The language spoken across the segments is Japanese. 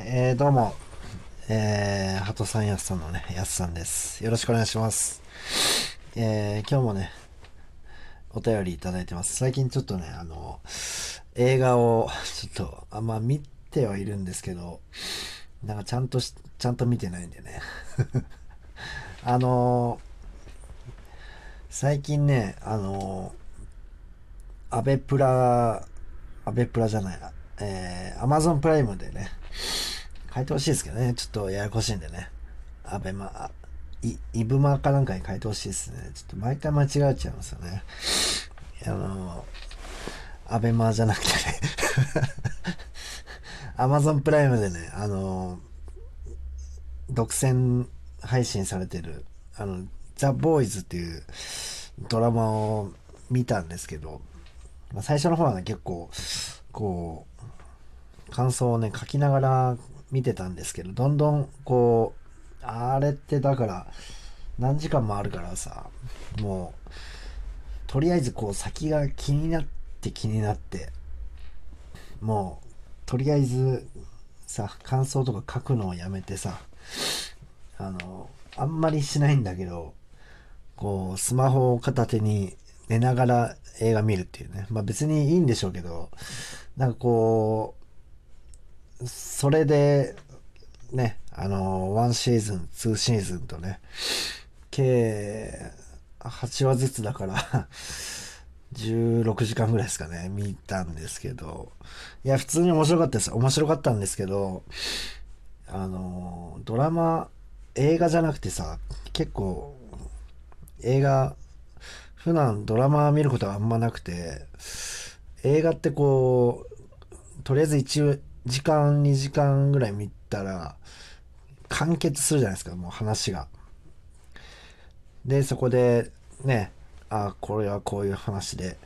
えー、どうも、えー、ハトさんやすさんのね、やすさんです。よろしくお願いします。えー、今日もね、お便りいただいてます。最近ちょっとね、あの、映画を、ちょっと、あんま見てはいるんですけど、なんかちゃんとし、ちゃんと見てないんでね。あの最近ね、あのアベプラ、アベプラじゃないな、えー、アマゾンプライムでね、書いてほしいですけどね、ちょっとややこしいんでね。アベマ、あい、イブマかなんかに書いてほしいですね。ちょっと毎回間違えちゃいますよね。あの、アベマじゃなくてね、アマゾンプライムでね、あの、独占配信されてる、あの、ザ・ボーイズっていうドラマを見たんですけど、まあ、最初の方はね、結構、こう、感想をね、書きながら見てたんですけど、どんどん、こう、あれってだから、何時間もあるからさ、もう、とりあえずこう、先が気になって気になって、もう、とりあえず、さ、感想とか書くのをやめてさ、あの、あんまりしないんだけど、こう、スマホを片手に寝ながら映画見るっていうね。まあ別にいいんでしょうけど、なんかこう、それで、ね、あの、1シーズン、2シーズンとね、計8話ずつだから、16時間ぐらいですかね、見たんですけど、いや、普通に面白かったです。面白かったんですけど、あの、ドラマ、映画じゃなくてさ、結構、映画、普段ドラマ見ることはあんまなくて、映画ってこう、とりあえず1時間、2時間ぐらい見たら、完結するじゃないですか、もう話が。で、そこで、ね、あ、これはこういう話で、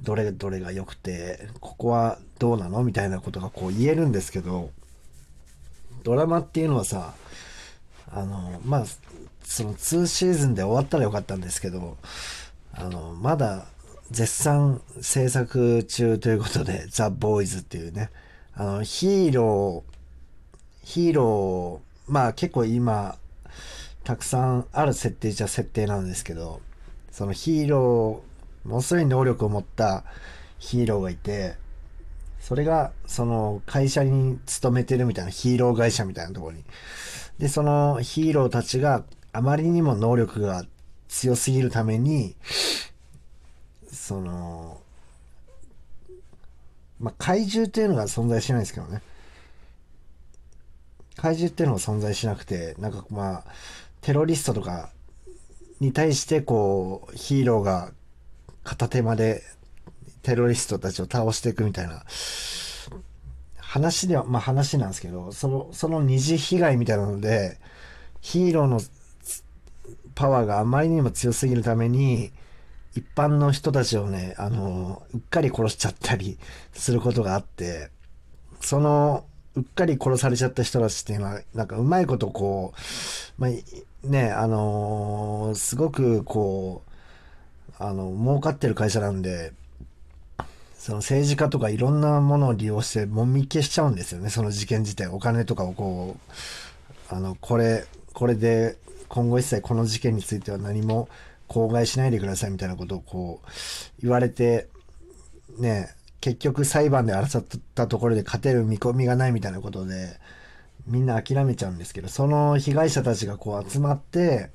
どれどれが良くて、ここはどうなのみたいなことがこう言えるんですけど、ドラマっていうのはさ、あの、まあ、その2シーズンで終わったらよかったんですけど、あの、まだ絶賛制作中ということで、ザ・ボーイズっていうね、あの、ヒーロー、ヒーロー、まあ結構今、たくさんある設定じゃ設定なんですけど、そのヒーロー、ものすごい能力を持ったヒーローがいて、それが、その会社に勤めてるみたいなヒーロー会社みたいなところに。で、そのヒーローたちがあまりにも能力が強すぎるために、その、まあ、怪獣っていうのが存在しないんですけどね。怪獣っていうのが存在しなくて、なんかまあ、テロリストとかに対してこう、ヒーローが片手間でテロリストたちを倒していくみたいな話では、まあ話なんですけど、その、その二次被害みたいなので、ヒーローのパワーがあまりにも強すぎるために、一般の人たちをね、あの、うっかり殺しちゃったりすることがあって、その、うっかり殺されちゃった人たちっていうのは、なんかうまいことこう、まあ、ね、あのすごくこう、あの、儲かってる会社なんで、その政治家とかいろんなものを利用してもみ消しちゃうんですよね、その事件自体。お金とかをこう、あの、これ、これで今後一切この事件については何も口外しないでくださいみたいなことをこう言われて、ね、結局裁判で争ったところで勝てる見込みがないみたいなことで、みんな諦めちゃうんですけど、その被害者たちがこう集まって、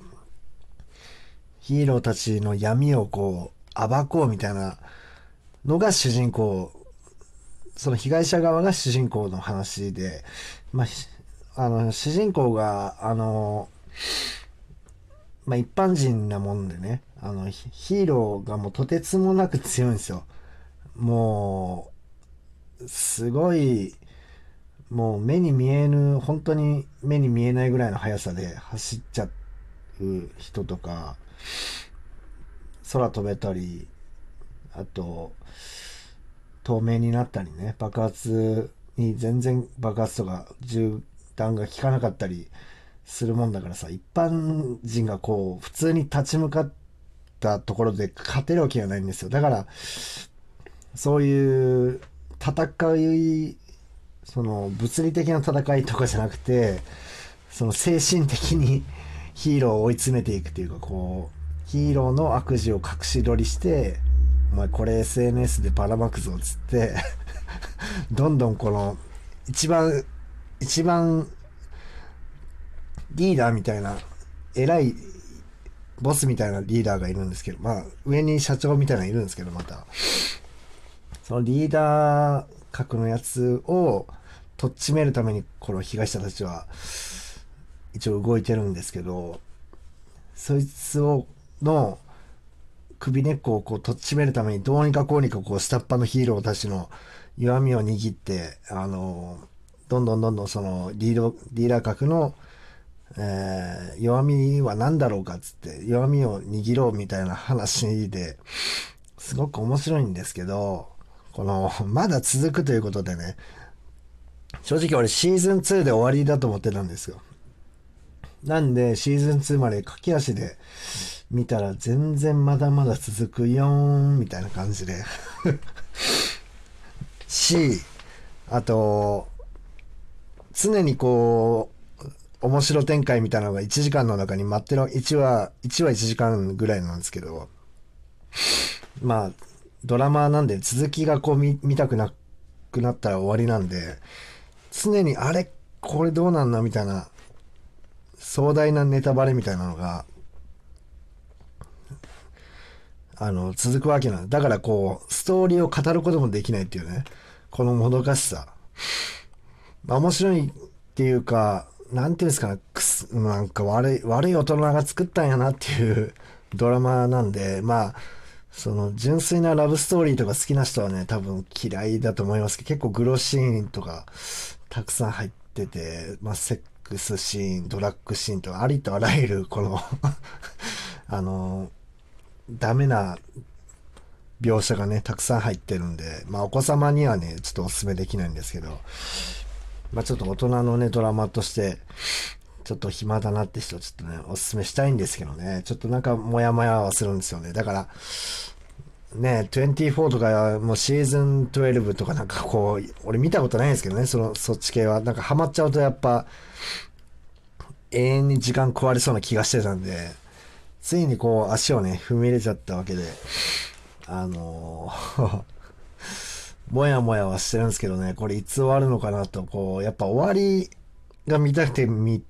ヒーローたちの闇をこう暴こうみたいなのが主人公、その被害者側が主人公の話で、まあ、あの、主人公が、あの、まあ、一般人なもんでね、あの、ヒーローがもうとてつもなく強いんですよ。もう、すごい、もう目に見えぬ、本当に目に見えないぐらいの速さで走っちゃう人とか、空飛べたり、あと、透明になったりね、爆発に全然爆発とか銃弾が効かなかったりするもんだからさ、一般人がこう、普通に立ち向かったところで勝てるわけがないんですよ。だから、そういう戦いその物理的な戦いとかじゃなくて、その精神的に ヒーローを追い詰めていくというか、こう、ヒーローの悪事を隠し撮りして、お前これ SNS でばらまくぞっつって どんどんこの、一番、一番、リーダーみたいな、偉い、ボスみたいなリーダーがいるんですけど、まあ、上に社長みたいなのいるんですけど、また。そのリーダー格のやつを、とっちめるために、この被害者たちは、一応動いてるんですけど、そいつを、の、首根っこをこうとっちめるためにどうにかこうにかこう下っ端のヒーローたちの弱みを握って、あの、どんどんどんどんそのリード、リーダー格の、えー、弱みは何だろうかっつって、弱みを握ろうみたいな話で、すごく面白いんですけど、この、まだ続くということでね、正直俺シーズン2で終わりだと思ってたんですよ。なんで、シーズン2まで駆け足で見たら全然まだまだ続くよーん、みたいな感じで し、あと、常にこう、面白展開みたいなのが1時間の中に待ってる、1話、1話1時間ぐらいなんですけど、まあ、ドラマなんで続きがこう見見たくなくなったら終わりなんで、常にあれこれどうなんだみたいな、壮大なネタバレみたいなのが、あの、続くわけなんだ。だからこう、ストーリーを語ることもできないっていうね。このもどかしさ。まあ面白いっていうか、なんていうんですかね、なんか悪い、悪い大人が作ったんやなっていうドラマなんで、まあ、その純粋なラブストーリーとか好きな人はね、多分嫌いだと思いますけど、結構グロシーンとかたくさん入ってて、まあ、セックスシーン、ドラッグシーンとか、ありとあらゆる、この あの、ダメな描写がね、たくさん入ってるんで、まあお子様にはね、ちょっとお勧めできないんですけど、まあちょっと大人のね、ドラマとして、ちょっと暇だなって人、ちょっとね、お勧めしたいんですけどね、ちょっとなんかモヤモヤはするんですよね。だから、ね、24とか、もうシーズン12とかなんかこう、俺見たことないんですけどね、その、そっち系は。なんかハマっちゃうとやっぱ、永遠に時間食われそうな気がしてたんで、ついにこう足をね、踏み入れちゃったわけで、あのーもやもやはしてるんですけどね、これいつ終わるのかなと、こう、やっぱ終わりが見たくてみ、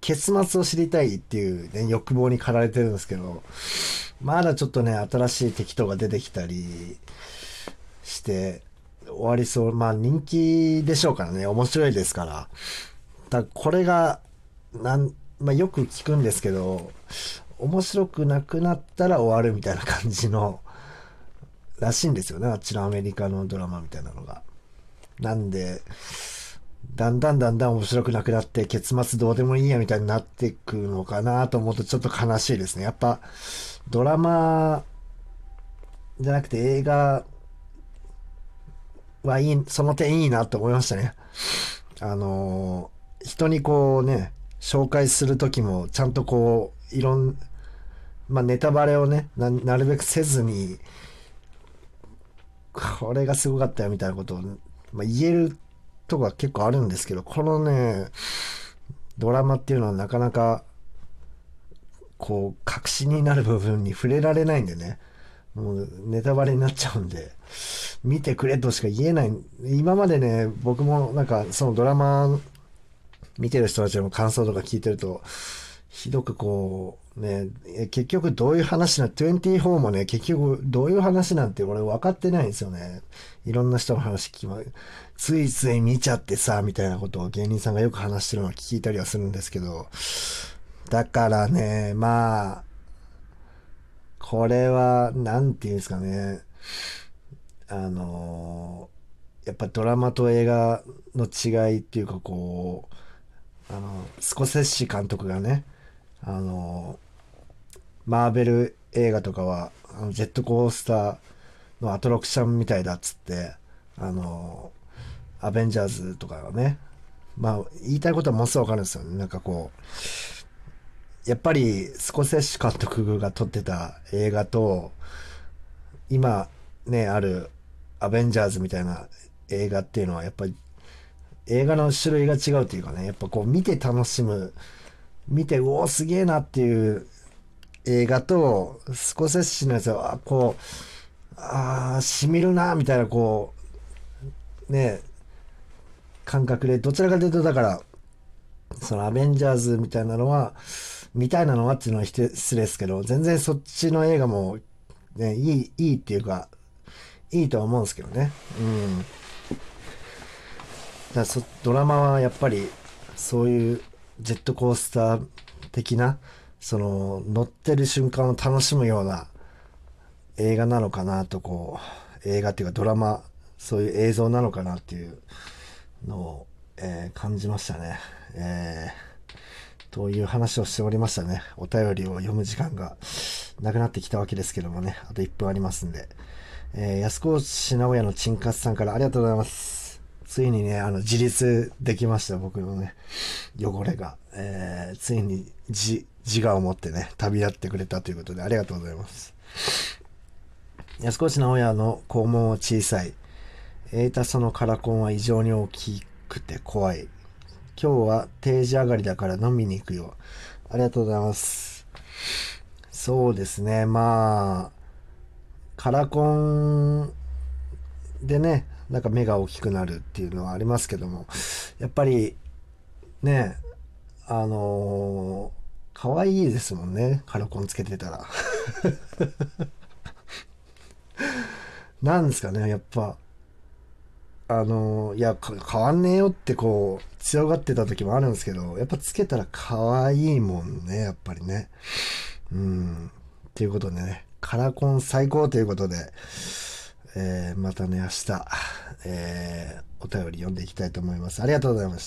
結末を知りたいっていうね、欲望に駆られてるんですけど、まだちょっとね、新しい敵とか出てきたりして、終わりそう。まあ人気でしょうからね、面白いですから。だこれが、なん、まあよく聞くんですけど、面白くなくなったら終わるみたいな感じの、らしいんですよね。あっちのアメリカのドラマみたいなのが。なんで、だんだんだんだん面白くなくなって、結末どうでもいいやみたいになっていくのかなと思うとちょっと悲しいですね。やっぱ、ドラマじゃなくて映画はいい、その点いいなと思いましたね。あの、人にこうね、紹介するときもちゃんとこう、いろん、まあ、ネタバレをねな、なるべくせずに、これがすごかったよみたいなことを、まあ、言えるとこ結構あるんですけど、このね、ドラマっていうのはなかなか、こう、確信になる部分に触れられないんでね。もうネタバレになっちゃうんで、見てくれとしか言えない。今までね、僕もなんかそのドラマ見てる人たちの感想とか聞いてると、ひどくこう、ね、結局どういう話な、24もね、結局どういう話なんて俺分かってないんですよね。いろんな人の話聞きま、ついつい見ちゃってさ、みたいなことを芸人さんがよく話してるのを聞いたりはするんですけど、だからね、まあ、これは、なんていうんですかね、あの、やっぱドラマと映画の違いっていうかこう、あの、スコセッシ監督がね、あの、マーベル映画とかは、あのジェットコースターのアトラクションみたいだっつって、あの、アベンジャーズとかはね、まあ、言いたいことはものすごくわかるんですよね。なんかこう、やっぱりスコセッシュ監督が撮ってた映画と、今ね、あるアベンジャーズみたいな映画っていうのはやっぱり映画の種類が違うというかね、やっぱこう見て楽しむ、見て、うおすげえなっていう映画と、スコセッシのやつは、こう、ああ、しみるな、みたいな、こう、ね、感覚で、どちらかというと、だから、そのアベンジャーズみたいなのは、みたいなのはっていうのは失礼ですけど、全然そっちの映画も、ね、いい、いいっていうか、いいとは思うんですけどね。うん。だそドラマはやっぱり、そういうジェットコースター的な、その、乗ってる瞬間を楽しむような映画なのかなと、こう、映画っていうかドラマ、そういう映像なのかなっていうのを、えー感じましたね。えーという話をしておりましたね。お便りを読む時間がなくなってきたわけですけどもね、あと1分ありますんで。えー安河内直哉のチンカスさんからありがとうございます。ついにね、あの、自立できました、僕のね、汚れが。えーついに自、自我を持ってね、旅立ってくれたということで、ありがとうございます。安河内直哉の肛門は小さい。エータソのカラコンは異常に大きくて怖い。今日は定時上がりだから飲みに行くよ。ありがとうございます。そうですね、まあ、カラコンでね、なんか目が大きくなるっていうのはありますけども、やっぱり、ね、あのー可愛いですもんね、カラコンつけてたら。なんですかね、やっぱ、あのーいや、変わんねえよってこう、強がってた時もあるんですけど、やっぱつけたら可愛いもんね、やっぱりね。うん。っていうことでね、カラコン最高ということで、えーまたね、明日、えーお便り読んでいきたいと思います。ありがとうございました。